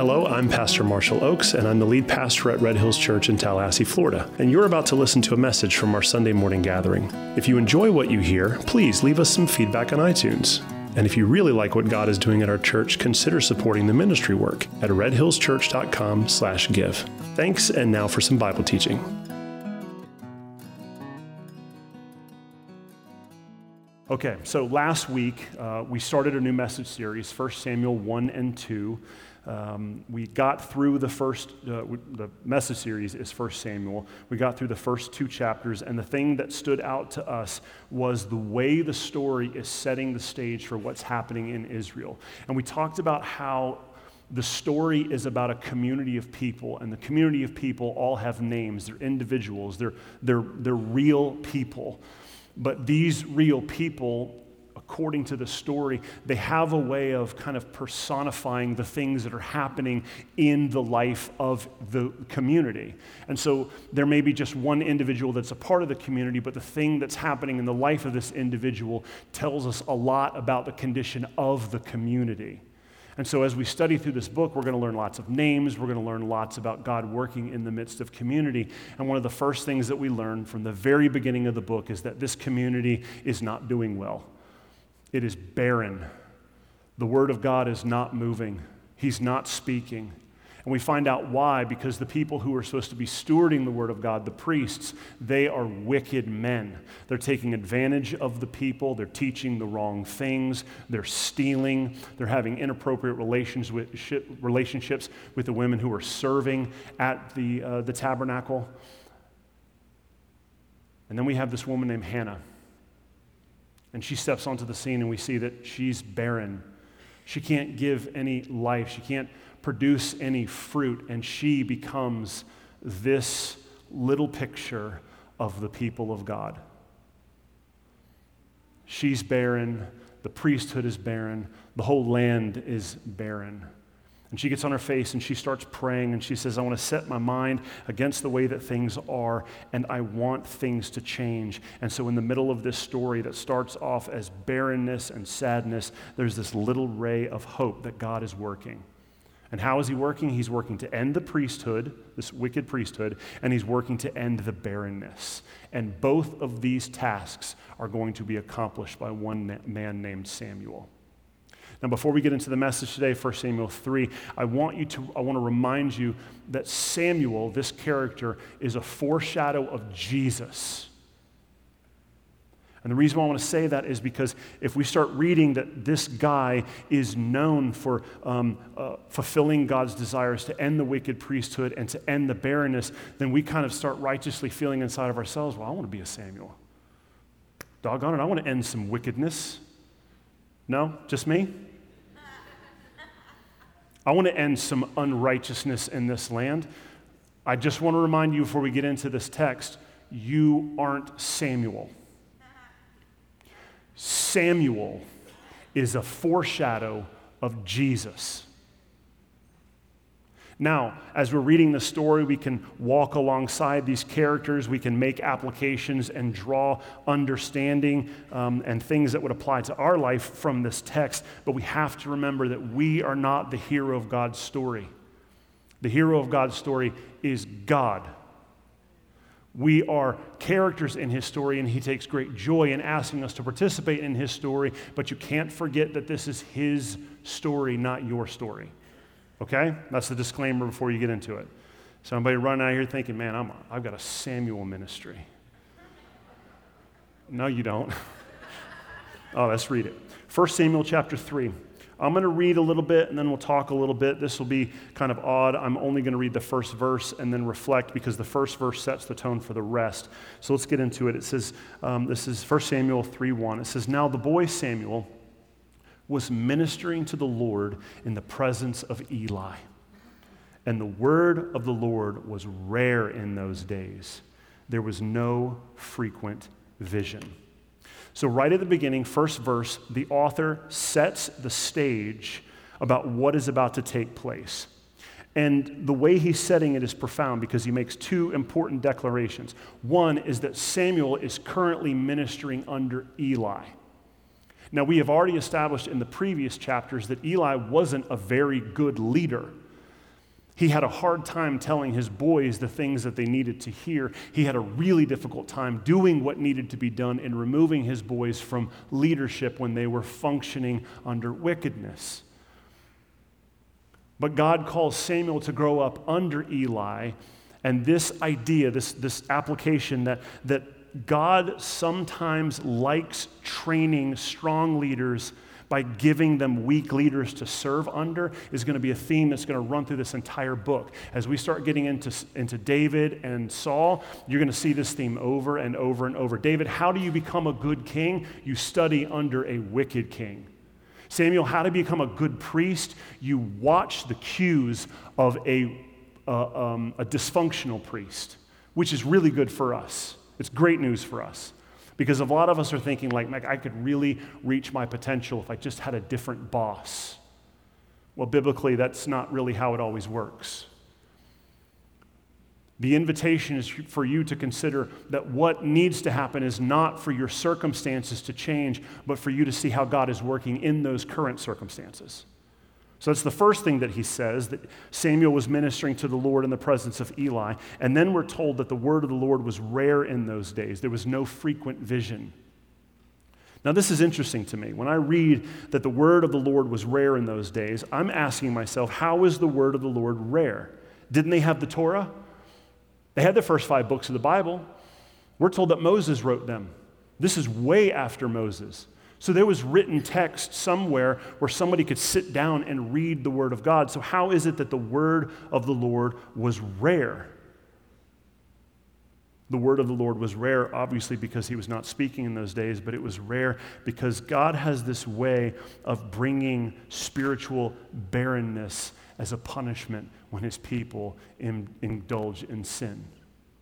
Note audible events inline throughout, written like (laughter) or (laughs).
Hello, I'm Pastor Marshall Ochs, and I'm the lead pastor at Red Hills Church in Tallahassee, Florida. And you're about to listen to a message from our Sunday morning gathering. If you enjoy what you hear, please leave us some feedback on iTunes. And if you really like what God is doing at our church, consider supporting the ministry work at redhillschurch.com/give. Thanks, and now for some Bible teaching. Okay, so last week uh, we started a new message series, 1 Samuel 1 and 2. Um, we got through the first, uh, the message series is First Samuel. We got through the first two chapters, and the thing that stood out to us was the way the story is setting the stage for what's happening in Israel. And we talked about how the story is about a community of people, and the community of people all have names. They're individuals, they're, they're, they're real people. But these real people, according to the story, they have a way of kind of personifying the things that are happening in the life of the community. And so there may be just one individual that's a part of the community, but the thing that's happening in the life of this individual tells us a lot about the condition of the community. And so, as we study through this book, we're going to learn lots of names. We're going to learn lots about God working in the midst of community. And one of the first things that we learn from the very beginning of the book is that this community is not doing well. It is barren. The Word of God is not moving, He's not speaking. And we find out why, because the people who are supposed to be stewarding the Word of God, the priests, they are wicked men. They're taking advantage of the people, they're teaching the wrong things, they're stealing, they're having inappropriate relations with, relationships with the women who are serving at the, uh, the tabernacle. And then we have this woman named Hannah. And she steps onto the scene, and we see that she's barren. She can't give any life. She can't produce any fruit, and she becomes this little picture of the people of God. She's barren, the priesthood is barren, the whole land is barren. And she gets on her face and she starts praying and she says, I want to set my mind against the way that things are and I want things to change. And so, in the middle of this story that starts off as barrenness and sadness, there's this little ray of hope that God is working. And how is he working? He's working to end the priesthood, this wicked priesthood, and he's working to end the barrenness. And both of these tasks are going to be accomplished by one man named Samuel. Now, before we get into the message today, 1 Samuel 3, I want you to, I want to remind you that Samuel, this character, is a foreshadow of Jesus. And the reason why I want to say that is because if we start reading that this guy is known for um, uh, fulfilling God's desires to end the wicked priesthood and to end the barrenness, then we kind of start righteously feeling inside of ourselves, well, I want to be a Samuel. Doggone it, I want to end some wickedness. No? Just me? I want to end some unrighteousness in this land. I just want to remind you before we get into this text you aren't Samuel. Samuel is a foreshadow of Jesus. Now, as we're reading the story, we can walk alongside these characters. We can make applications and draw understanding um, and things that would apply to our life from this text. But we have to remember that we are not the hero of God's story. The hero of God's story is God. We are characters in his story, and he takes great joy in asking us to participate in his story, but you can't forget that this is his story, not your story. Okay? That's the disclaimer before you get into it. Somebody running out here thinking, man, I'm I've got a Samuel ministry. No, you don't. (laughs) oh, let's read it. 1 Samuel chapter 3. I'm going to read a little bit and then we'll talk a little bit. This will be kind of odd. I'm only going to read the first verse and then reflect because the first verse sets the tone for the rest. So let's get into it. It says, um, this is 1 Samuel 3 1. It says, Now the boy Samuel was ministering to the Lord in the presence of Eli. And the word of the Lord was rare in those days. There was no frequent vision. So, right at the beginning, first verse, the author sets the stage about what is about to take place. And the way he's setting it is profound because he makes two important declarations. One is that Samuel is currently ministering under Eli. Now, we have already established in the previous chapters that Eli wasn't a very good leader. He had a hard time telling his boys the things that they needed to hear. He had a really difficult time doing what needed to be done in removing his boys from leadership when they were functioning under wickedness. But God calls Samuel to grow up under Eli, and this idea, this, this application that, that God sometimes likes training strong leaders by giving them weak leaders to serve under is going to be a theme that's going to run through this entire book. As we start getting into, into David and Saul, you're going to see this theme over and over and over. David, how do you become a good king? You study under a wicked king. Samuel, how to become a good priest? You watch the cues of a, uh, um, a dysfunctional priest, which is really good for us. It's great news for us. Because a lot of us are thinking, like, I could really reach my potential if I just had a different boss. Well, biblically, that's not really how it always works. The invitation is for you to consider that what needs to happen is not for your circumstances to change, but for you to see how God is working in those current circumstances. So that's the first thing that he says that Samuel was ministering to the Lord in the presence of Eli. And then we're told that the word of the Lord was rare in those days, there was no frequent vision. Now, this is interesting to me. When I read that the word of the Lord was rare in those days, I'm asking myself, how is the word of the Lord rare? Didn't they have the Torah? They had the first five books of the Bible. We're told that Moses wrote them. This is way after Moses. So there was written text somewhere where somebody could sit down and read the Word of God. So, how is it that the Word of the Lord was rare? The word of the Lord was rare, obviously, because he was not speaking in those days, but it was rare because God has this way of bringing spiritual barrenness as a punishment when his people in, indulge in sin.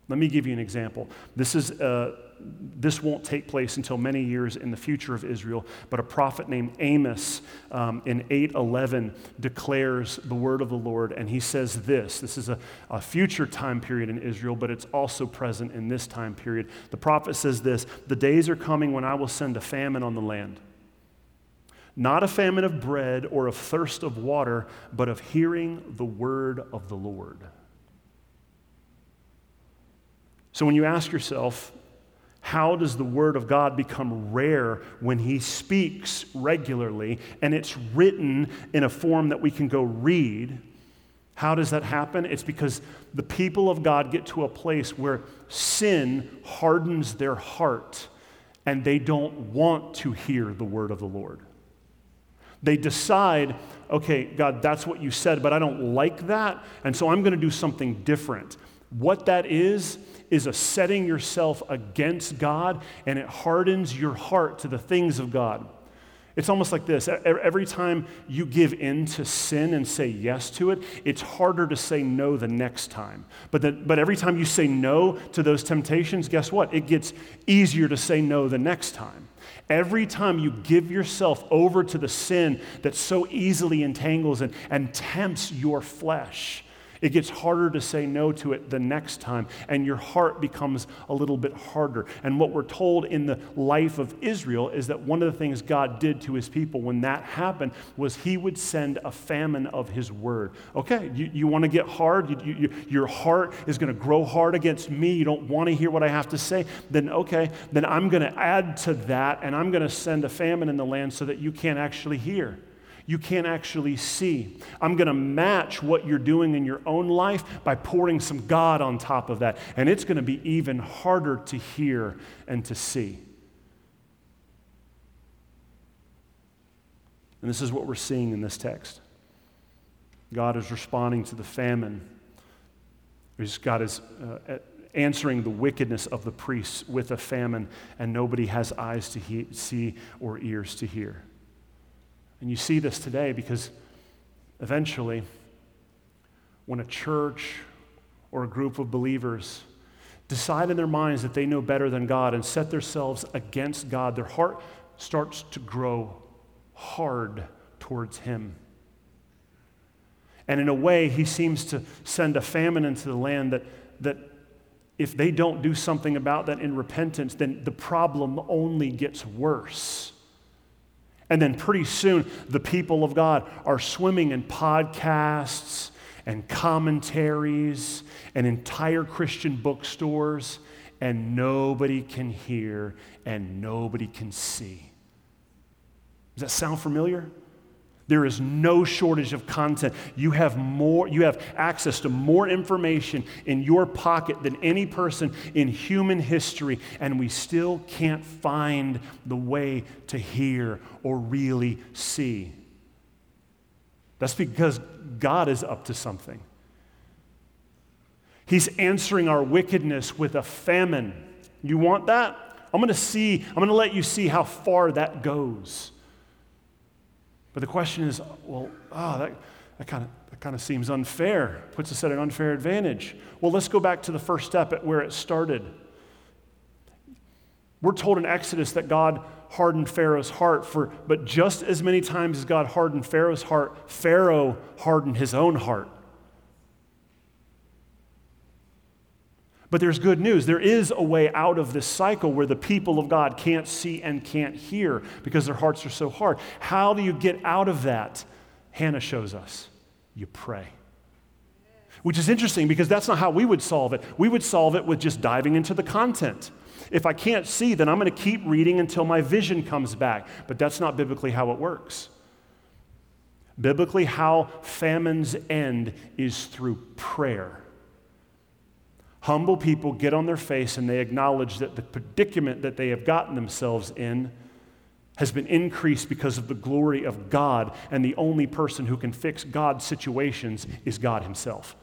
Let me give you an example. This is. Uh, this won't take place until many years in the future of Israel, but a prophet named Amos um, in 811 declares the word of the Lord, and he says this. This is a, a future time period in Israel, but it's also present in this time period. The prophet says this The days are coming when I will send a famine on the land. Not a famine of bread or of thirst of water, but of hearing the word of the Lord. So when you ask yourself, how does the Word of God become rare when He speaks regularly and it's written in a form that we can go read? How does that happen? It's because the people of God get to a place where sin hardens their heart and they don't want to hear the Word of the Lord. They decide, okay, God, that's what you said, but I don't like that, and so I'm going to do something different. What that is, is a setting yourself against God and it hardens your heart to the things of God. It's almost like this every time you give in to sin and say yes to it, it's harder to say no the next time. But, the, but every time you say no to those temptations, guess what? It gets easier to say no the next time. Every time you give yourself over to the sin that so easily entangles and, and tempts your flesh, it gets harder to say no to it the next time, and your heart becomes a little bit harder. And what we're told in the life of Israel is that one of the things God did to his people when that happened was he would send a famine of his word. Okay, you, you want to get hard? You, you, your heart is going to grow hard against me. You don't want to hear what I have to say? Then, okay, then I'm going to add to that, and I'm going to send a famine in the land so that you can't actually hear you can't actually see. I'm going to match what you're doing in your own life by pouring some God on top of that. And it's going to be even harder to hear and to see. And this is what we're seeing in this text. God is responding to the famine. God is uh, answering the wickedness of the priests with a famine, and nobody has eyes to see or ears to hear. And you see this today because eventually, when a church or a group of believers decide in their minds that they know better than God and set themselves against God, their heart starts to grow hard towards Him. And in a way, He seems to send a famine into the land that, that if they don't do something about that in repentance, then the problem only gets worse. And then pretty soon, the people of God are swimming in podcasts and commentaries and entire Christian bookstores, and nobody can hear and nobody can see. Does that sound familiar? There is no shortage of content. You have more, you have access to more information in your pocket than any person in human history, and we still can't find the way to hear or really see. That's because God is up to something. He's answering our wickedness with a famine. You want that? I'm going to see, I'm going to let you see how far that goes. But the question is, well, oh, that, that kind of that kind of seems unfair, puts us at an unfair advantage. Well, let's go back to the first step at where it started. We're told in Exodus that God hardened Pharaoh's heart for but just as many times as God hardened Pharaoh's heart, Pharaoh hardened his own heart. But there's good news. There is a way out of this cycle where the people of God can't see and can't hear because their hearts are so hard. How do you get out of that? Hannah shows us. You pray. Which is interesting because that's not how we would solve it. We would solve it with just diving into the content. If I can't see, then I'm going to keep reading until my vision comes back. But that's not biblically how it works. Biblically, how famines end is through prayer. Humble people get on their face and they acknowledge that the predicament that they have gotten themselves in has been increased because of the glory of God, and the only person who can fix God's situations is God Himself.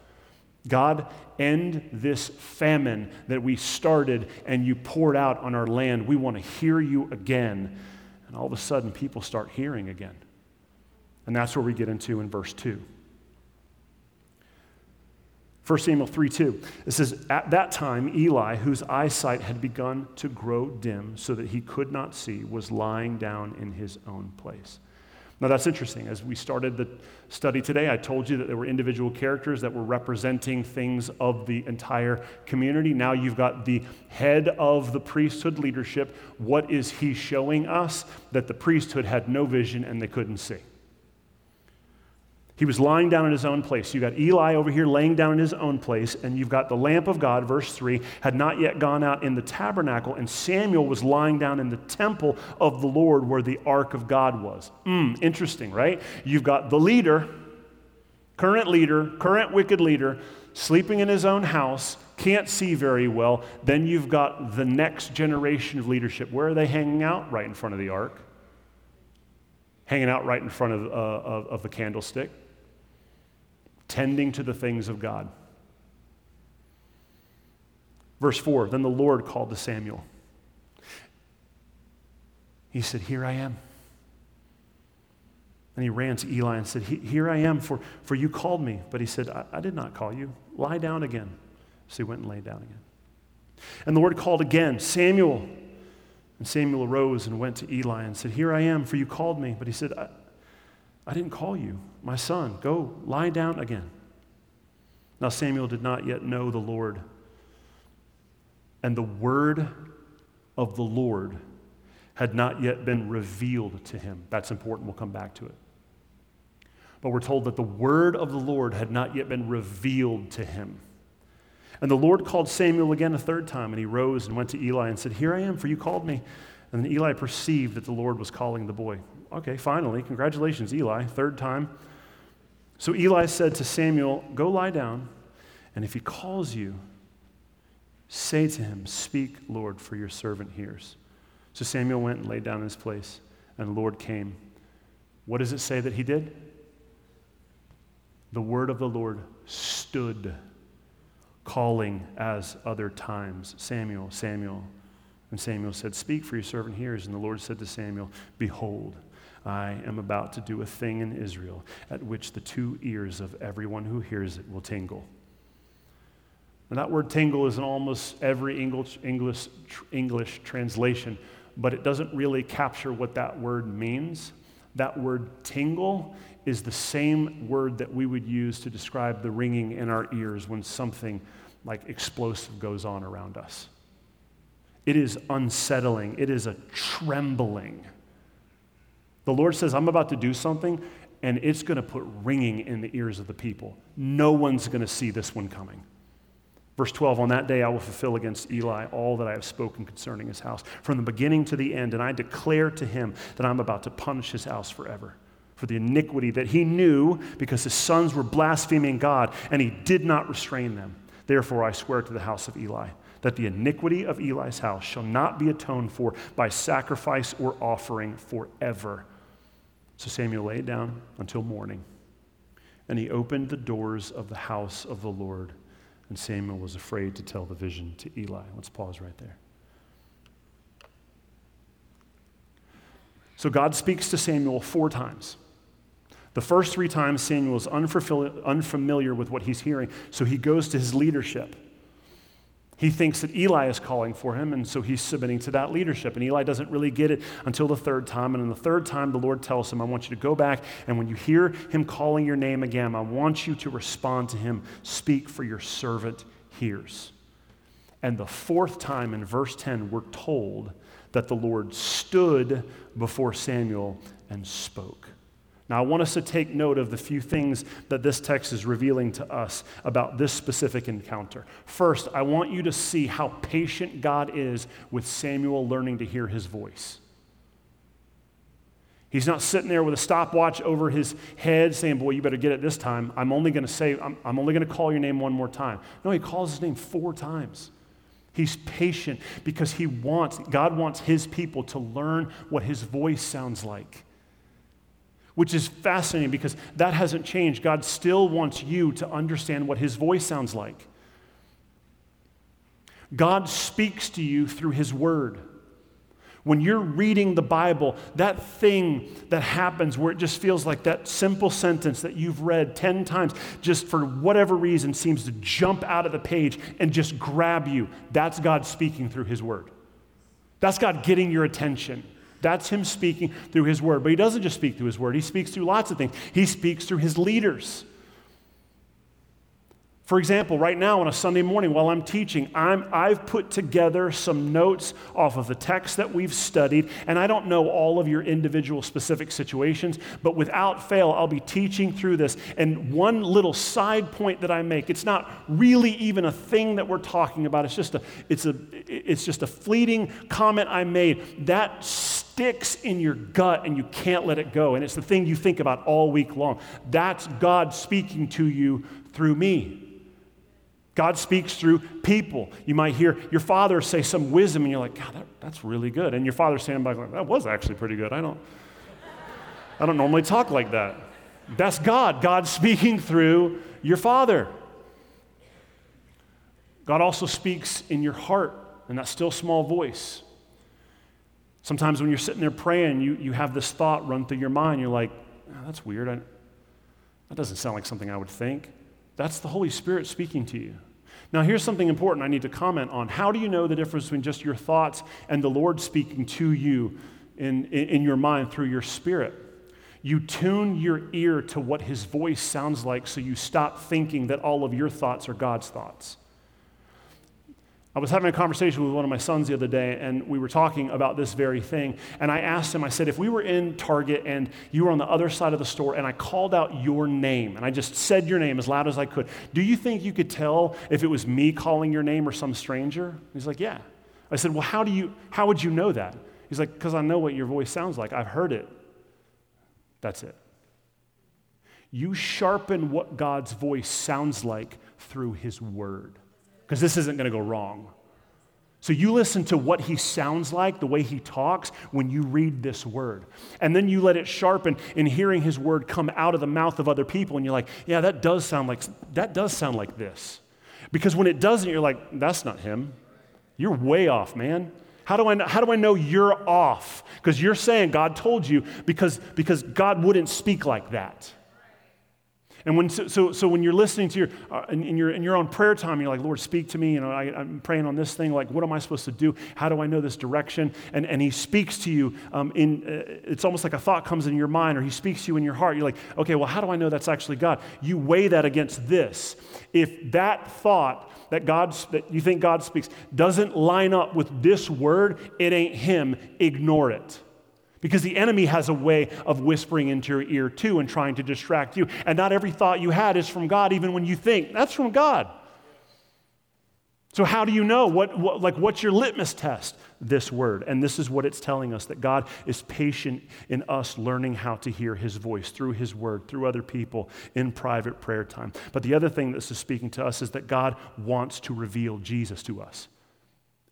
God, end this famine that we started and you poured out on our land. We want to hear you again. And all of a sudden, people start hearing again. And that's where we get into in verse 2. 1 Samuel 3 2. It says, At that time, Eli, whose eyesight had begun to grow dim so that he could not see, was lying down in his own place. Now, that's interesting. As we started the study today, I told you that there were individual characters that were representing things of the entire community. Now you've got the head of the priesthood leadership. What is he showing us? That the priesthood had no vision and they couldn't see. He was lying down in his own place. You've got Eli over here laying down in his own place, and you've got the lamp of God, verse 3, had not yet gone out in the tabernacle, and Samuel was lying down in the temple of the Lord where the ark of God was. Mm, interesting, right? You've got the leader, current leader, current wicked leader, sleeping in his own house, can't see very well. Then you've got the next generation of leadership. Where are they hanging out? Right in front of the ark. Hanging out right in front of, uh, of, of the candlestick tending to the things of God. Verse 4 Then the Lord called to Samuel. He said, Here I am. And he ran to Eli and said, Here I am, for, for you called me. But he said, I, I did not call you. Lie down again. So he went and lay down again. And the Lord called again, Samuel. And Samuel arose and went to Eli and said, Here I am, for you called me. But he said, I, I didn't call you. My son, go lie down again. Now, Samuel did not yet know the Lord. And the word of the Lord had not yet been revealed to him. That's important. We'll come back to it. But we're told that the word of the Lord had not yet been revealed to him. And the Lord called Samuel again a third time, and he rose and went to Eli and said, Here I am, for you called me. And then Eli perceived that the Lord was calling the boy. Okay, finally, congratulations, Eli, third time. So Eli said to Samuel, Go lie down, and if he calls you, say to him, Speak, Lord, for your servant hears. So Samuel went and laid down in his place, and the Lord came. What does it say that he did? The word of the Lord stood, calling as other times Samuel, Samuel. And Samuel said, Speak, for your servant hears. And the Lord said to Samuel, Behold, I am about to do a thing in Israel at which the two ears of everyone who hears it will tingle. And that word tingle is in almost every English, English, English translation, but it doesn't really capture what that word means. That word tingle is the same word that we would use to describe the ringing in our ears when something like explosive goes on around us. It is unsettling, it is a trembling. The Lord says, I'm about to do something, and it's going to put ringing in the ears of the people. No one's going to see this one coming. Verse 12, on that day I will fulfill against Eli all that I have spoken concerning his house, from the beginning to the end, and I declare to him that I'm about to punish his house forever for the iniquity that he knew because his sons were blaspheming God, and he did not restrain them. Therefore I swear to the house of Eli that the iniquity of Eli's house shall not be atoned for by sacrifice or offering forever. So Samuel lay down until morning, and he opened the doors of the house of the Lord and Samuel was afraid to tell the vision to Eli. Let's pause right there. So God speaks to Samuel four times. The first three times, Samuel is unfamiliar with what he's hearing, so he goes to his leadership. He thinks that Eli is calling for him, and so he's submitting to that leadership. And Eli doesn't really get it until the third time. And in the third time, the Lord tells him, I want you to go back, and when you hear him calling your name again, I want you to respond to him. Speak, for your servant hears. And the fourth time in verse 10, we're told that the Lord stood before Samuel and spoke. Now, I want us to take note of the few things that this text is revealing to us about this specific encounter. First, I want you to see how patient God is with Samuel learning to hear his voice. He's not sitting there with a stopwatch over his head saying, Boy, you better get it this time. I'm only going to say, I'm, I'm only going to call your name one more time. No, he calls his name four times. He's patient because he wants, God wants his people to learn what his voice sounds like which is fascinating because that hasn't changed. God still wants you to understand what his voice sounds like. God speaks to you through his word. When you're reading the Bible, that thing that happens where it just feels like that simple sentence that you've read 10 times, just for whatever reason seems to jump out of the page and just grab you, that's God speaking through His Word. That's God getting your attention. That's him speaking through his word. But he doesn't just speak through his word, he speaks through lots of things. He speaks through his leaders. For example, right now on a Sunday morning while I'm teaching, I'm, I've put together some notes off of the text that we've studied, and I don't know all of your individual specific situations, but without fail, I'll be teaching through this. And one little side point that I make, it's not really even a thing that we're talking about, it's just a, it's a, it's just a fleeting comment I made. That sticks in your gut and you can't let it go. And it's the thing you think about all week long. That's God speaking to you through me. God speaks through people. You might hear your father say some wisdom, and you're like, God, that, that's really good. And your father standing by, like, that was actually pretty good. I don't, I don't normally talk like that. That's God. God speaking through your father. God also speaks in your heart in that still small voice. Sometimes when you're sitting there praying, you, you have this thought run through your mind. You're like, oh, that's weird. I, that doesn't sound like something I would think. That's the Holy Spirit speaking to you. Now, here's something important I need to comment on. How do you know the difference between just your thoughts and the Lord speaking to you in, in, in your mind through your spirit? You tune your ear to what his voice sounds like so you stop thinking that all of your thoughts are God's thoughts. I was having a conversation with one of my sons the other day, and we were talking about this very thing. And I asked him, I said, if we were in Target and you were on the other side of the store, and I called out your name, and I just said your name as loud as I could, do you think you could tell if it was me calling your name or some stranger? He's like, yeah. I said, well, how, do you, how would you know that? He's like, because I know what your voice sounds like. I've heard it. That's it. You sharpen what God's voice sounds like through his word because this isn't going to go wrong. So you listen to what he sounds like, the way he talks, when you read this word. And then you let it sharpen in hearing his word come out of the mouth of other people. And you're like, yeah, that does sound like, that does sound like this. Because when it doesn't, you're like, that's not him. You're way off, man. How do I know, how do I know you're off? Because you're saying God told you because, because God wouldn't speak like that. And when, so, so, so when you're listening to your, uh, in, your, in your own prayer time, you're like, Lord, speak to me. You know, I, am praying on this thing. Like, what am I supposed to do? How do I know this direction? And, and he speaks to you um, in, uh, it's almost like a thought comes in your mind or he speaks to you in your heart. You're like, okay, well, how do I know that's actually God? You weigh that against this. If that thought that God, that you think God speaks doesn't line up with this word, it ain't him. Ignore it. Because the enemy has a way of whispering into your ear too and trying to distract you. And not every thought you had is from God, even when you think that's from God. So, how do you know? What, what, like, what's your litmus test? This word. And this is what it's telling us that God is patient in us learning how to hear his voice through his word, through other people in private prayer time. But the other thing this is speaking to us is that God wants to reveal Jesus to us.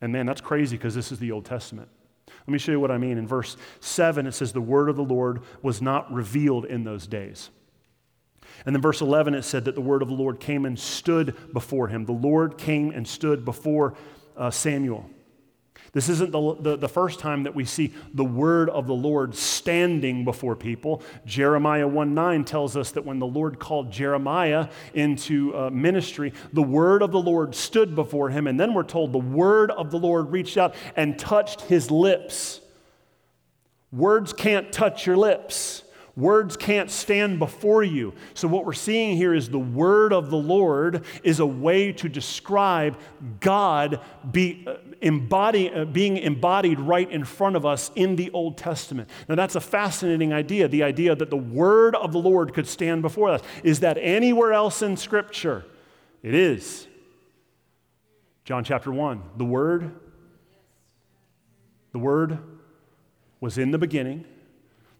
And man, that's crazy because this is the Old Testament. Let me show you what I mean. In verse 7, it says, The word of the Lord was not revealed in those days. And then verse 11, it said that the word of the Lord came and stood before him. The Lord came and stood before uh, Samuel. This isn't the, the, the, first time that we see the word of the Lord standing before people. Jeremiah 1 9 tells us that when the Lord called Jeremiah into uh, ministry, the word of the Lord stood before him. And then we're told the word of the Lord reached out and touched his lips. Words can't touch your lips. Words can't stand before you. So, what we're seeing here is the word of the Lord is a way to describe God be, uh, embody, uh, being embodied right in front of us in the Old Testament. Now, that's a fascinating idea the idea that the word of the Lord could stand before us. Is that anywhere else in Scripture? It is. John chapter 1, the word, the word was in the beginning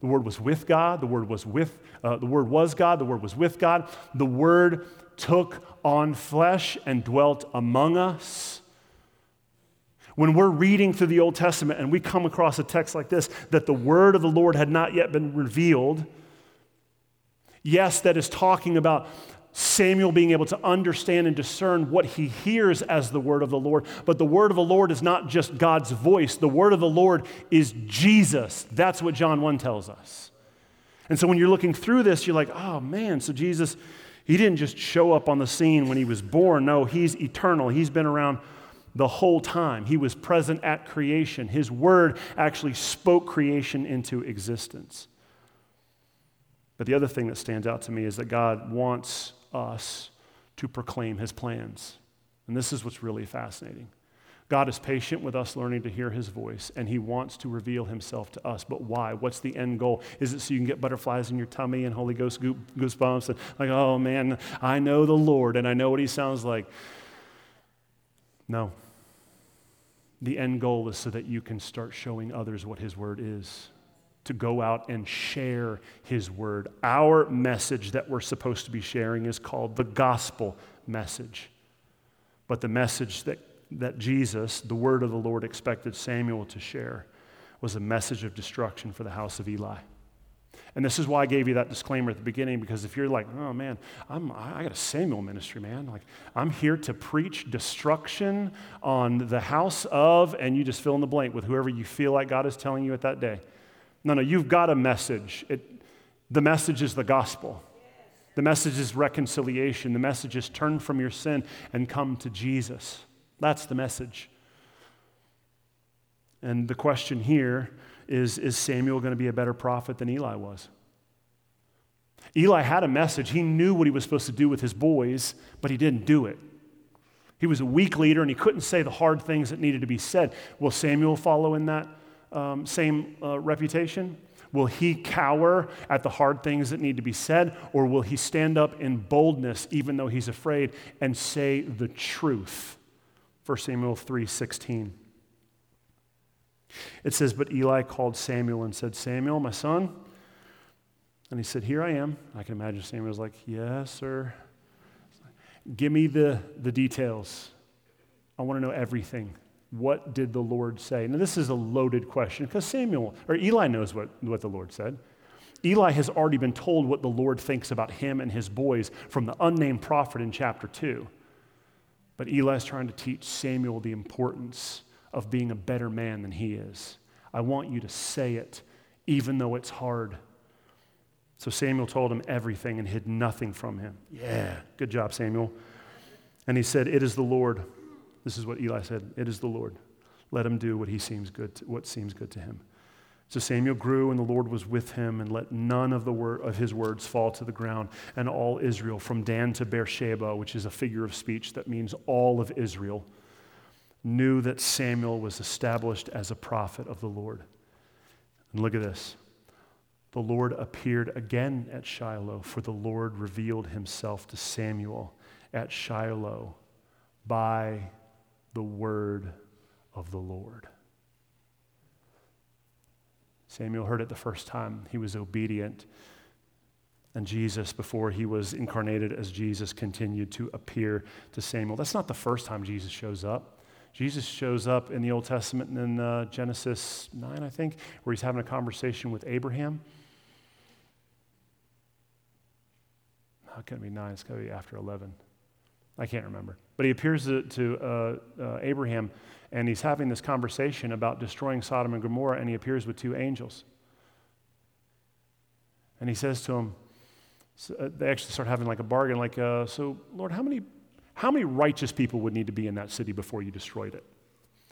the Word was with God. The Word was with, uh, the Word was God. The Word was with God. The Word took on flesh and dwelt among us. When we're reading through the Old Testament and we come across a text like this, that the Word of the Lord had not yet been revealed, yes, that is talking about Samuel being able to understand and discern what he hears as the word of the Lord. But the word of the Lord is not just God's voice, the word of the Lord is Jesus. That's what John 1 tells us. And so when you're looking through this, you're like, oh man, so Jesus, he didn't just show up on the scene when he was born. No, he's eternal. He's been around the whole time. He was present at creation. His word actually spoke creation into existence. But the other thing that stands out to me is that God wants us to proclaim his plans. And this is what's really fascinating. God is patient with us learning to hear his voice, and he wants to reveal himself to us. But why? What's the end goal? Is it so you can get butterflies in your tummy and Holy Ghost goosebumps and like, oh man, I know the Lord and I know what he sounds like? No. The end goal is so that you can start showing others what his word is to go out and share his word. Our message that we're supposed to be sharing is called the gospel message. But the message that, that Jesus, the word of the Lord, expected Samuel to share was a message of destruction for the house of Eli. And this is why I gave you that disclaimer at the beginning, because if you're like, oh man, I'm, I got a Samuel ministry, man. Like, I'm here to preach destruction on the house of, and you just fill in the blank with whoever you feel like God is telling you at that day. No, no, you've got a message. It, the message is the gospel. The message is reconciliation. The message is turn from your sin and come to Jesus. That's the message. And the question here is Is Samuel going to be a better prophet than Eli was? Eli had a message. He knew what he was supposed to do with his boys, but he didn't do it. He was a weak leader and he couldn't say the hard things that needed to be said. Will Samuel follow in that? Um, same uh, reputation? Will he cower at the hard things that need to be said, or will he stand up in boldness, even though he's afraid, and say the truth? 1 Samuel 3 16. It says, But Eli called Samuel and said, Samuel, my son. And he said, Here I am. I can imagine Samuel's like, Yes, sir. Give me the, the details. I want to know everything. What did the Lord say? Now, this is a loaded question because Samuel, or Eli knows what, what the Lord said. Eli has already been told what the Lord thinks about him and his boys from the unnamed prophet in chapter 2. But Eli is trying to teach Samuel the importance of being a better man than he is. I want you to say it, even though it's hard. So Samuel told him everything and hid nothing from him. Yeah, good job, Samuel. And he said, It is the Lord. This is what Eli said It is the Lord. Let him do what, he seems good to, what seems good to him. So Samuel grew, and the Lord was with him, and let none of, the word, of his words fall to the ground. And all Israel, from Dan to Beersheba, which is a figure of speech that means all of Israel, knew that Samuel was established as a prophet of the Lord. And look at this. The Lord appeared again at Shiloh, for the Lord revealed himself to Samuel at Shiloh by the word of the Lord. Samuel heard it the first time. He was obedient. And Jesus, before he was incarnated as Jesus, continued to appear to Samuel. That's not the first time Jesus shows up. Jesus shows up in the Old Testament in uh, Genesis 9, I think, where he's having a conversation with Abraham. How can it be 9? It's got to be after 11. I can't remember. But he appears to, to uh, uh, Abraham and he's having this conversation about destroying Sodom and Gomorrah, and he appears with two angels. And he says to him, so, uh, they actually start having like a bargain, like, uh, so Lord, how many, how many righteous people would need to be in that city before you destroyed it?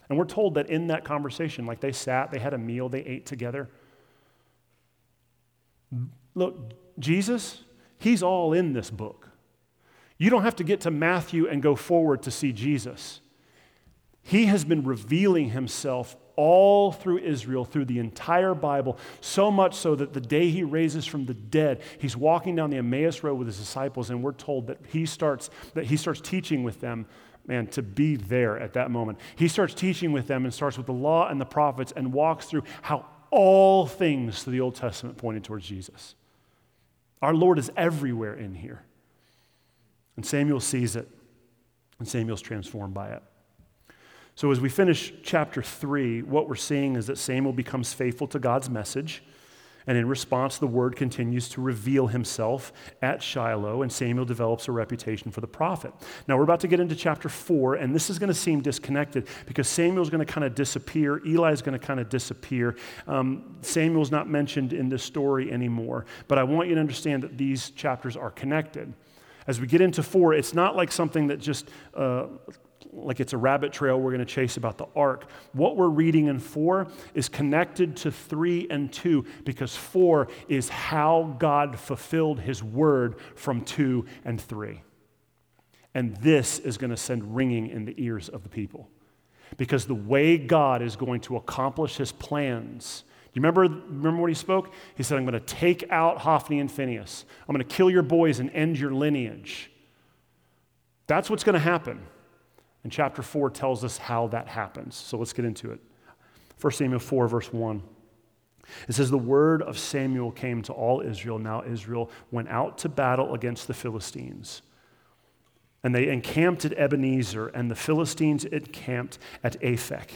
And we're told that in that conversation, like they sat, they had a meal, they ate together. Look, Jesus, he's all in this book. You don't have to get to Matthew and go forward to see Jesus. He has been revealing himself all through Israel, through the entire Bible, so much so that the day he raises from the dead, he's walking down the Emmaus Road with his disciples, and we're told that he starts, that he starts teaching with them, man, to be there at that moment. He starts teaching with them and starts with the law and the prophets and walks through how all things to the Old Testament pointed towards Jesus. Our Lord is everywhere in here. And Samuel sees it, and Samuel's transformed by it. So, as we finish chapter three, what we're seeing is that Samuel becomes faithful to God's message. And in response, the word continues to reveal himself at Shiloh, and Samuel develops a reputation for the prophet. Now, we're about to get into chapter four, and this is going to seem disconnected because Samuel's going to kind of disappear. Eli's going to kind of disappear. Um, Samuel's not mentioned in this story anymore, but I want you to understand that these chapters are connected. As we get into four, it's not like something that just uh, like it's a rabbit trail we're going to chase about the ark. What we're reading in four is connected to three and two because four is how God fulfilled his word from two and three. And this is going to send ringing in the ears of the people because the way God is going to accomplish his plans. You remember, remember what he spoke? He said, I'm going to take out Hophni and Phinehas. I'm going to kill your boys and end your lineage. That's what's going to happen. And chapter 4 tells us how that happens. So let's get into it. 1 Samuel 4, verse 1. It says, The word of Samuel came to all Israel. Now Israel went out to battle against the Philistines. And they encamped at Ebenezer, and the Philistines encamped at Aphek.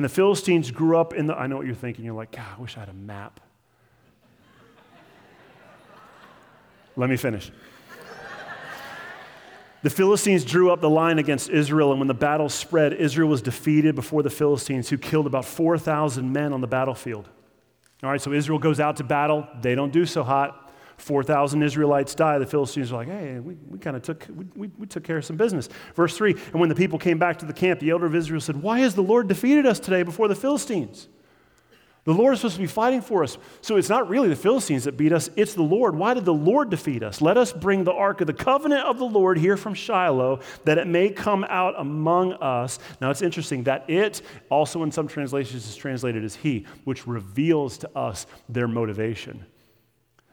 And the Philistines grew up in the. I know what you're thinking. You're like, God, I wish I had a map. Let me finish. The Philistines drew up the line against Israel, and when the battle spread, Israel was defeated before the Philistines, who killed about 4,000 men on the battlefield. All right, so Israel goes out to battle. They don't do so hot. 4,000 Israelites die. The Philistines are like, hey, we, we kind of took, we, we, we took care of some business. Verse 3 And when the people came back to the camp, the elder of Israel said, Why has the Lord defeated us today before the Philistines? The Lord is supposed to be fighting for us. So it's not really the Philistines that beat us, it's the Lord. Why did the Lord defeat us? Let us bring the ark of the covenant of the Lord here from Shiloh, that it may come out among us. Now it's interesting that it, also in some translations, is translated as he, which reveals to us their motivation.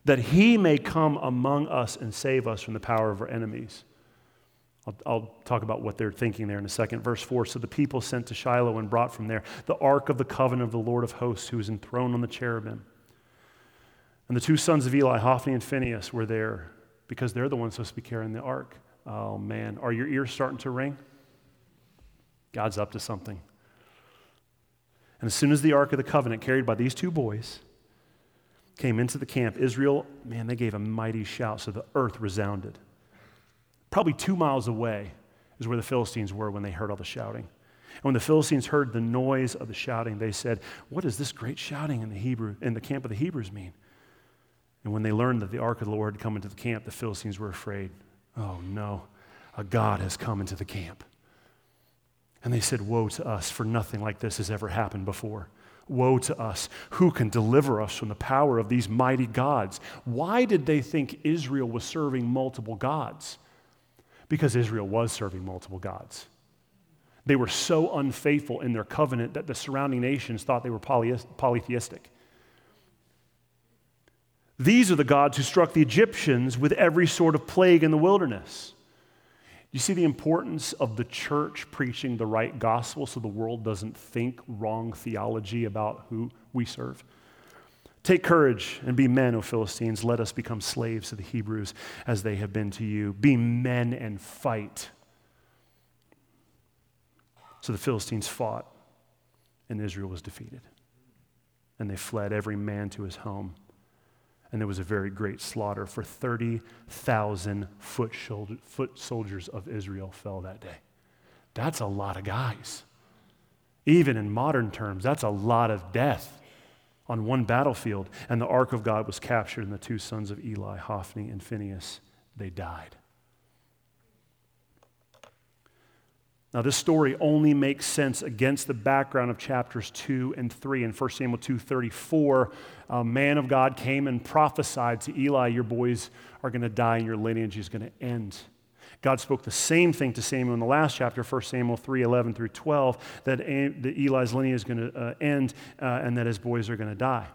That he may come among us and save us from the power of our enemies. I'll, I'll, talk about what they're thinking there in a second. Verse 4 So the people sent to Shiloh and brought from there the ark of the covenant of the Lord of hosts, who is enthroned on the cherubim. And the two sons of Eli, Hophni and Phinehas, were there because they're the ones supposed to be carrying the ark. Oh man, are your ears starting to ring? God's up to something. And as soon as the ark of the covenant, carried by these two boys, came into the camp, Israel, man, they gave a mighty shout, so the earth resounded. Probably two miles away is where the Philistines were when they heard all the shouting. And when the Philistines heard the noise of the shouting, they said, What does this great shouting in the, Hebrew, in the camp of the Hebrews mean? And when they learned that the ark of the Lord had come into the camp, the Philistines were afraid. Oh no, a God has come into the camp. And they said, Woe to us, for nothing like this has ever happened before. Woe to us. Who can deliver us from the power of these mighty gods? Why did they think Israel was serving multiple gods? because Israel was serving multiple gods. They were so unfaithful in their covenant that the surrounding nations thought they were poly- polytheistic. These are the gods who struck the Egyptians with every sort of plague in the wilderness. You see the importance of the church preaching the right gospel so the world doesn't think wrong theology about who we serve? Take courage and be men, O Philistines. Let us become slaves to the Hebrews as they have been to you. Be men and fight. So the Philistines fought, and Israel was defeated. And they fled, every man to his home and there was a very great slaughter, for 30,000 foot, foot soldiers of Israel fell that day. That's a lot of guys. Even in modern terms, that's a lot of death on one battlefield. And the ark of God was captured, and the two sons of Eli, Hophni and Phinehas, they died. Now, this story only makes sense against the background of chapters 2 and 3. In 1 Samuel 2.34, a man of God came and prophesied to Eli, your boys are going to die and your lineage is going to end. God spoke the same thing to Samuel in the last chapter, 1 Samuel 3 11 through 12, that, Eli's lineage is going to uh, end uh, and that his boys are going to die.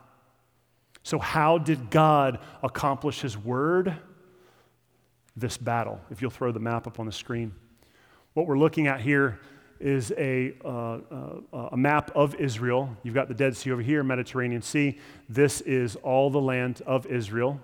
So, how did God accomplish his word? This battle. If you'll throw the map up on the screen. What we're looking at here is a, uh, uh, a map of Israel. You've got the Dead Sea over here, Mediterranean Sea. This is all the land of Israel.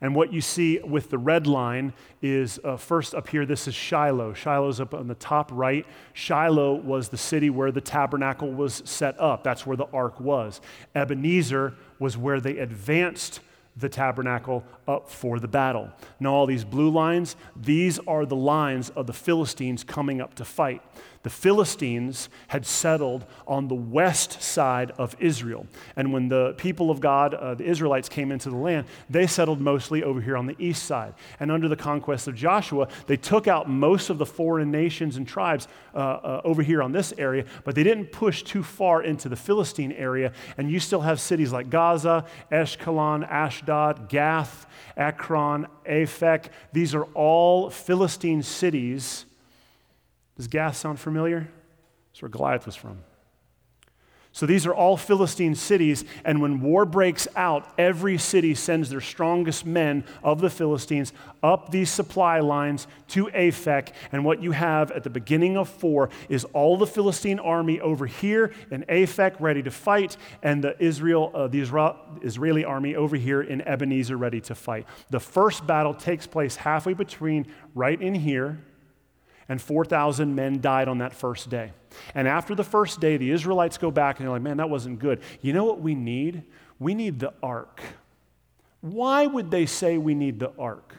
And what you see with the red line is uh, first up here, this is Shiloh. Shiloh's up on the top right. Shiloh was the city where the tabernacle was set up, that's where the ark was. Ebenezer was where they advanced the tabernacle up for the battle. Now, all these blue lines, these are the lines of the Philistines coming up to fight. The Philistines had settled on the west side of Israel. And when the people of God, uh, the Israelites, came into the land, they settled mostly over here on the east side. And under the conquest of Joshua, they took out most of the foreign nations and tribes uh, uh, over here on this area, but they didn't push too far into the Philistine area. And you still have cities like Gaza, Ashkelon, Ashdod, Gath, Ekron, Aphek. These are all Philistine cities does Gath sound familiar? That's where Goliath was from. So these are all Philistine cities, and when war breaks out, every city sends their strongest men of the Philistines up these supply lines to Aphek. And what you have at the beginning of four is all the Philistine army over here in Aphek ready to fight, and the Israel, uh, the Israel, Israeli army over here in Ebenezer ready to fight. The first battle takes place halfway between right in here and 4,000 men died on that first day. And after the first day, the Israelites go back and they're like, man, that wasn't good. You know what we need? We need the ark. Why would they say we need the ark?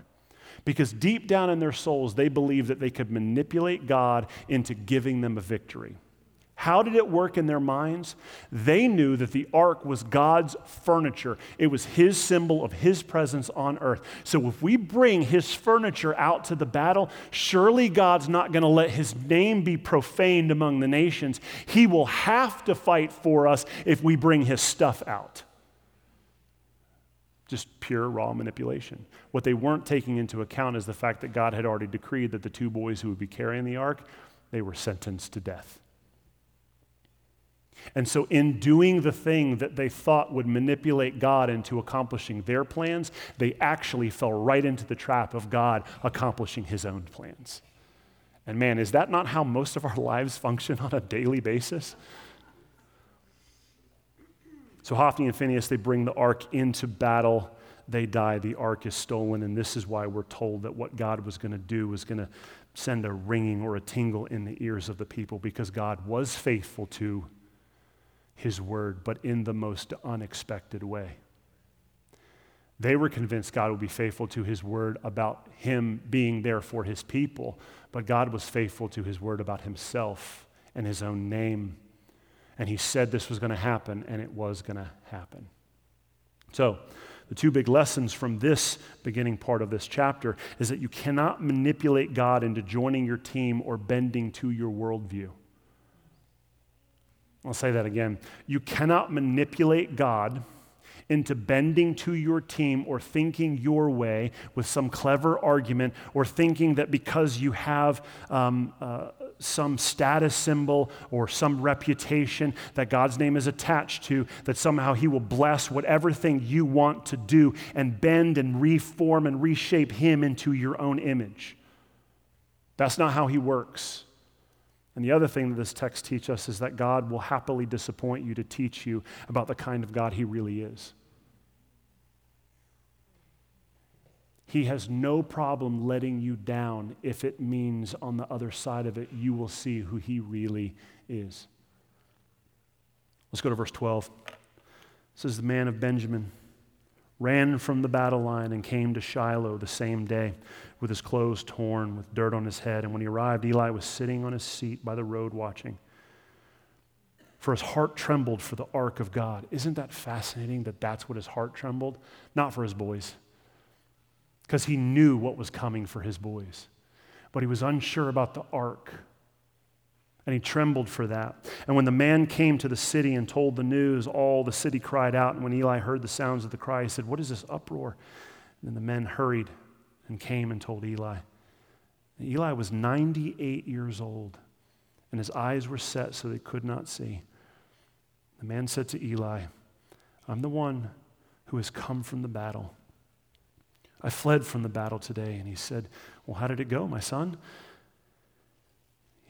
Because deep down in their souls, they believe that they could manipulate God into giving them a victory. How did it work in their minds? They knew that the ark was God's furniture. It was his symbol of his presence on earth. So if we bring his furniture out to the battle, surely God's not going to let his name be profaned among the nations. He will have to fight for us if we bring his stuff out. Just pure, raw manipulation. What they weren't taking into account is the fact that God had already decreed that the two boys who would be carrying the ark, they were sentenced to death. And so, in doing the thing that they thought would manipulate God into accomplishing their plans, they actually fell right into the trap of God accomplishing his own plans. And man, is that not how most of our (laughs) lives function on a daily basis? So, Hophni and Phinehas, they bring the ark into battle. They die. The ark is stolen. And this is why we're told that what God was going to do was going to send a ringing or a tingle in the ears of the people because God was faithful to his word, but in the most unexpected way. They were convinced God would be faithful to his word about him being there for his people, but God was faithful to his word about himself and his own name. And he said this was going to happen, and it was going to happen. So, the two big lessons from this beginning part of this chapter is that you cannot manipulate God into joining your team or bending to your worldview. I'll say that again. You cannot manipulate God into bending to your team or thinking your way with some clever argument or thinking that because you have um, uh, some status symbol or some reputation that God's name is attached to, that somehow He will bless whatever thing you want to do and bend and reform and reshape Him into your own image. That's not how He works. And the other thing that this text teaches us is that God will happily disappoint you to teach you about the kind of God He really is. He has no problem letting you down if it means on the other side of it you will see who He really is. Let's go to verse 12. It says, The man of Benjamin ran from the battle line and came to Shiloh the same day with his clothes torn, with dirt on his head. And when he arrived, Eli was sitting on his seat by the road watching. For his heart trembled for the ark of God. Isn't that fascinating that that's what his heart trembled? Not for his boys because he knew what was coming for his boys. But he was unsure about the ark. And he trembled for that. And when the man came to the city and told the news, all the city cried out. And when Eli heard the sounds of the cry, he said, What is this uproar? And the men hurried and came and told Eli. And Eli was 98 years old, and his eyes were set so they could not see. The man said to Eli, I'm the one who has come from the battle. I fled from the battle today. And he said, Well, how did it go, my son?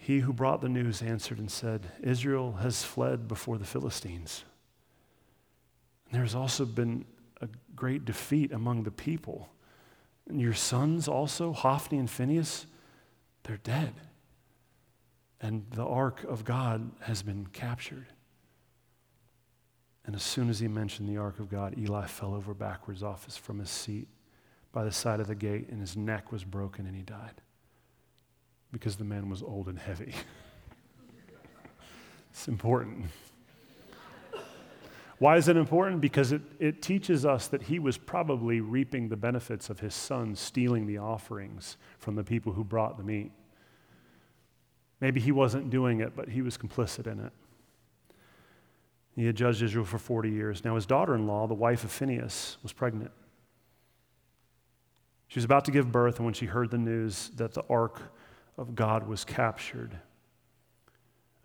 He who brought the news answered and said, Israel has fled before the Philistines. And there has also been a great defeat among the people. And your sons also, Hophni and Phinehas, they're dead. And the ark of God has been captured. And as soon as he mentioned the ark of God, Eli fell over backwards off his, from his seat by the side of the gate, and his neck was broken, and he died because the man was old and heavy. (laughs) it's important. Why is it important? Because it, it teaches us that he was probably reaping the benefits of his son stealing the offerings from the people who brought the meat. Maybe he wasn't doing it, but he was complicit in it. He had judged Israel for 40 years. Now, his daughter in law, the wife of Phinehas, was pregnant. She was about to give birth, and when she heard the news that the ark of God was captured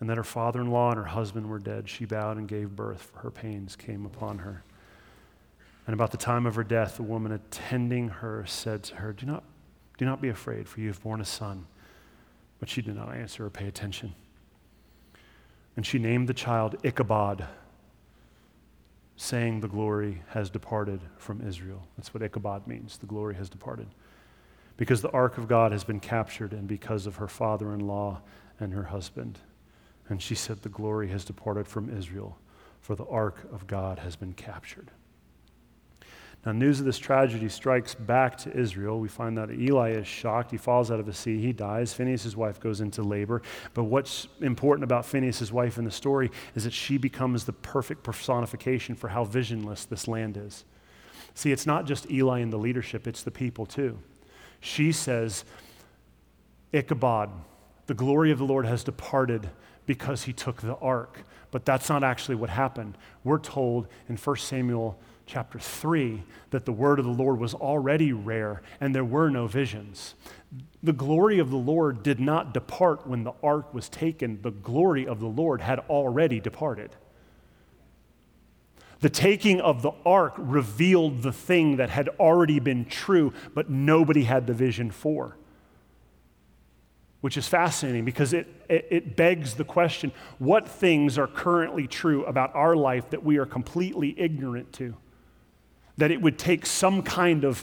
and that her father in law and her husband were dead, she bowed and gave birth, for her pains came upon her. And about the time of her death, the woman attending her said to her, Do not, do not be afraid, for you have borne a son. But she did not answer or pay attention. And she named the child Ichabod saying the glory has departed from Israel. That's what Ichabod means. The glory has departed. Because the ark of God has been captured, and because of her father in law and her husband. And she said, The glory has departed from Israel, for the ark of God has been captured. Now, news of this tragedy strikes back to Israel. We find that Eli is shocked. He falls out of the sea. He dies. Phinehas' wife goes into labor. But what's important about Phinehas' wife in the story is that she becomes the perfect personification for how visionless this land is. See, it's not just Eli and the leadership, it's the people too. She says, Ichabod, the glory of the Lord has departed because he took the ark. But that's not actually what happened. We're told in 1 Samuel chapter 3 that the word of the Lord was already rare and there were no visions. The glory of the Lord did not depart when the ark was taken, the glory of the Lord had already departed. The taking of the ark revealed the thing that had already been true, but nobody had the vision for which is fascinating because it, it, it, begs the question what things are currently true about our life that we are completely ignorant to? that it would take some kind of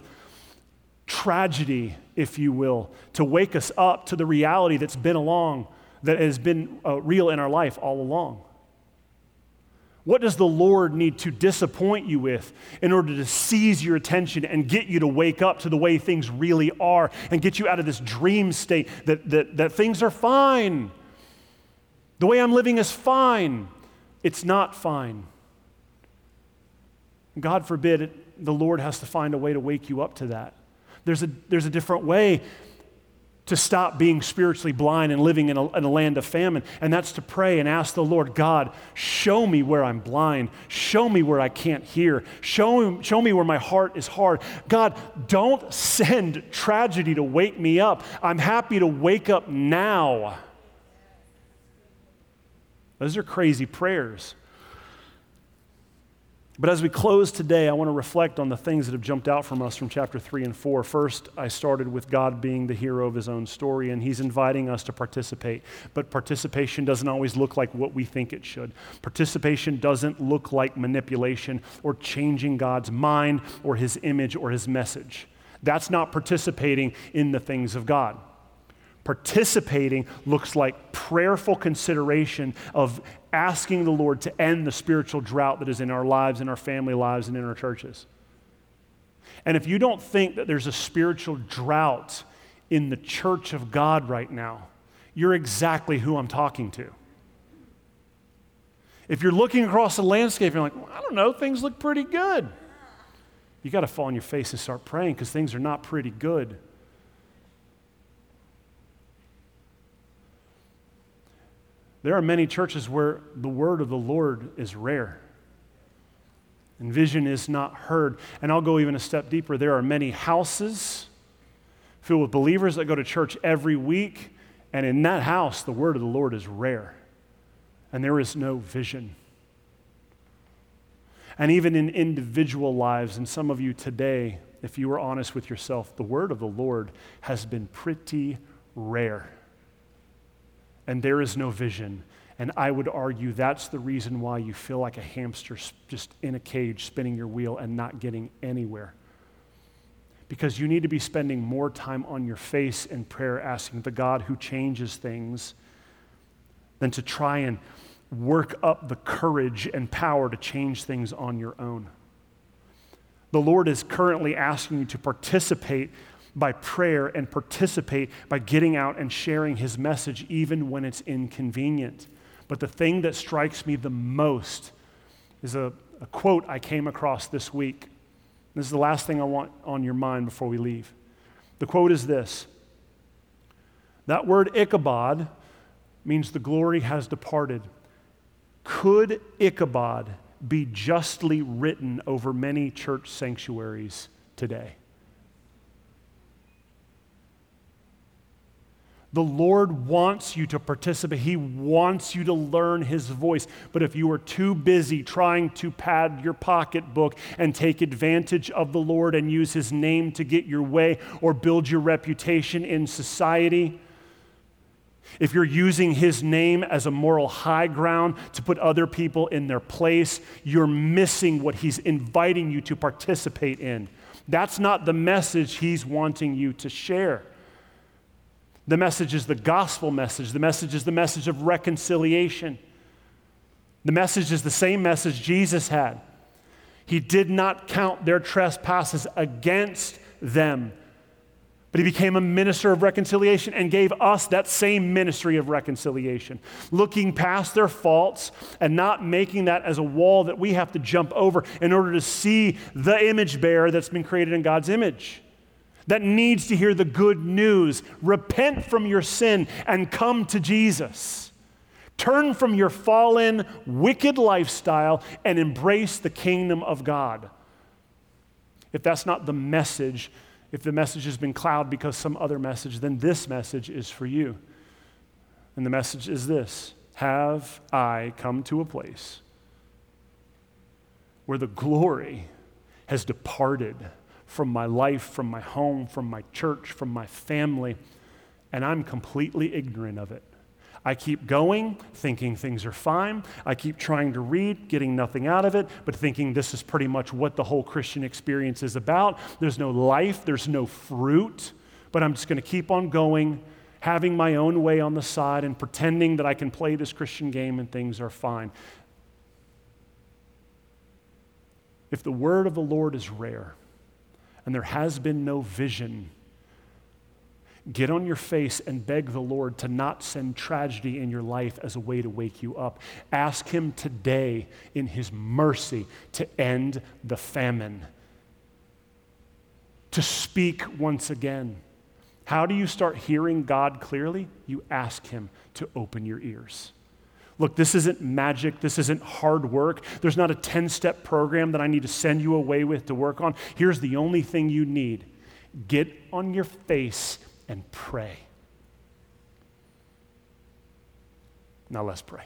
tragedy, if you will, to wake us up to the reality that's been along, that has been uh, real in our life all along. What does the Lord need to disappoint you with in order to seize your attention and get you to wake up to the way things really are and get you out of this dream state that, that, that things are fine? The way I'm living is fine. It's not fine. God forbid it, the Lord has to find a way to wake you up to that. There's a, there's a different way to stop being spiritually blind and living in a, in a, land of famine. And that's to pray and ask the Lord, God, show me where I'm blind. Show me where I can't hear. Show, show me where my heart is hard. God, don't send tragedy to wake me up. I'm happy to wake up now Those are crazy prayers. But as we close today, I want to reflect on the things that have jumped out from us from chapter 3 and 4. First, I started with God being the hero of his own story, and he's inviting us to participate. But participation doesn't always look like what we think it should. Participation doesn't look like manipulation or changing God's mind or his image or his message. That's not participating in the things of God. Participating looks like prayerful consideration of asking the Lord to end the spiritual drought that is in our lives, in our family lives, and in our churches. And if you don't think that there's a spiritual drought in the church of God right now, you're exactly who I'm talking to. If you're looking across the landscape, you're like, well, I don't know, things look pretty good. You got to fall on your face and start praying because things are not pretty good. There are many churches where the word of the Lord is rare and vision is not heard. And I'll go even a step deeper. There are many houses filled with believers that go to church every week, and in that house, the word of the Lord is rare, and there is no vision. And even in individual lives, and some of you today, if you are honest with yourself, the word of the Lord has been pretty rare and there is no vision. And I would argue that's the reason why you feel like a hamster just in a cage spinning your wheel and not getting anywhere. Because you need to be spending more time on your face in prayer, asking the God who changes things, than to try and work up the courage and power to change things on your own. The Lord is currently asking you to participate by prayer and participate by getting out and sharing his message, even when it's inconvenient. But the thing that strikes me the most is a, a quote I came across this week. This is the last thing I want on your mind before we leave. The quote is this That word Ichabod means the glory has departed. Could Ichabod be justly written over many church sanctuaries today? The Lord wants you to participate. He wants you to learn His voice. But if you are too busy trying to pad your pocketbook and take advantage of the Lord and use His name to get your way or build your reputation in society, if you're using His name as a moral high ground to put other people in their place, you're missing what He's inviting you to participate in. That's not the message He's wanting you to share. The message is the gospel message. The message is the message of reconciliation. The message is the same message Jesus had. He did not count their trespasses against them, but he became a minister of reconciliation and gave us that same ministry of reconciliation, looking past their faults and not making that as a wall that we have to jump over in order to see the image bearer that's been created in God's image that needs to hear the good news. Repent from your sin and come to Jesus. Turn from your fallen, wicked lifestyle and embrace the kingdom of God. If that's not the message, if the message has been clouded because some other message, then this message is for you. And the message is this Have I come to a place where the glory has departed? From my life, from my home, from my church, from my family, and I'm completely ignorant of it. I keep going, thinking things are fine. I keep trying to read, getting nothing out of it, but thinking this is pretty much what the whole Christian experience is about. There's no life, there's no fruit, but I'm just going to keep on going, having my own way on the side, and pretending that I can play this Christian game and things are fine. If the word of the Lord is rare, and there has been no vision, get on your face and beg the Lord to not send tragedy in your life as a way to wake you up. Ask Him today, in His mercy, to end the famine, to speak once again. How do you start hearing God clearly? You ask Him to open your ears. Look, this isn't magic. This isn't hard work. There's not a 10 step program that I need to send you away with to work on. Here's the only thing you need get on your face and pray. Now let's pray.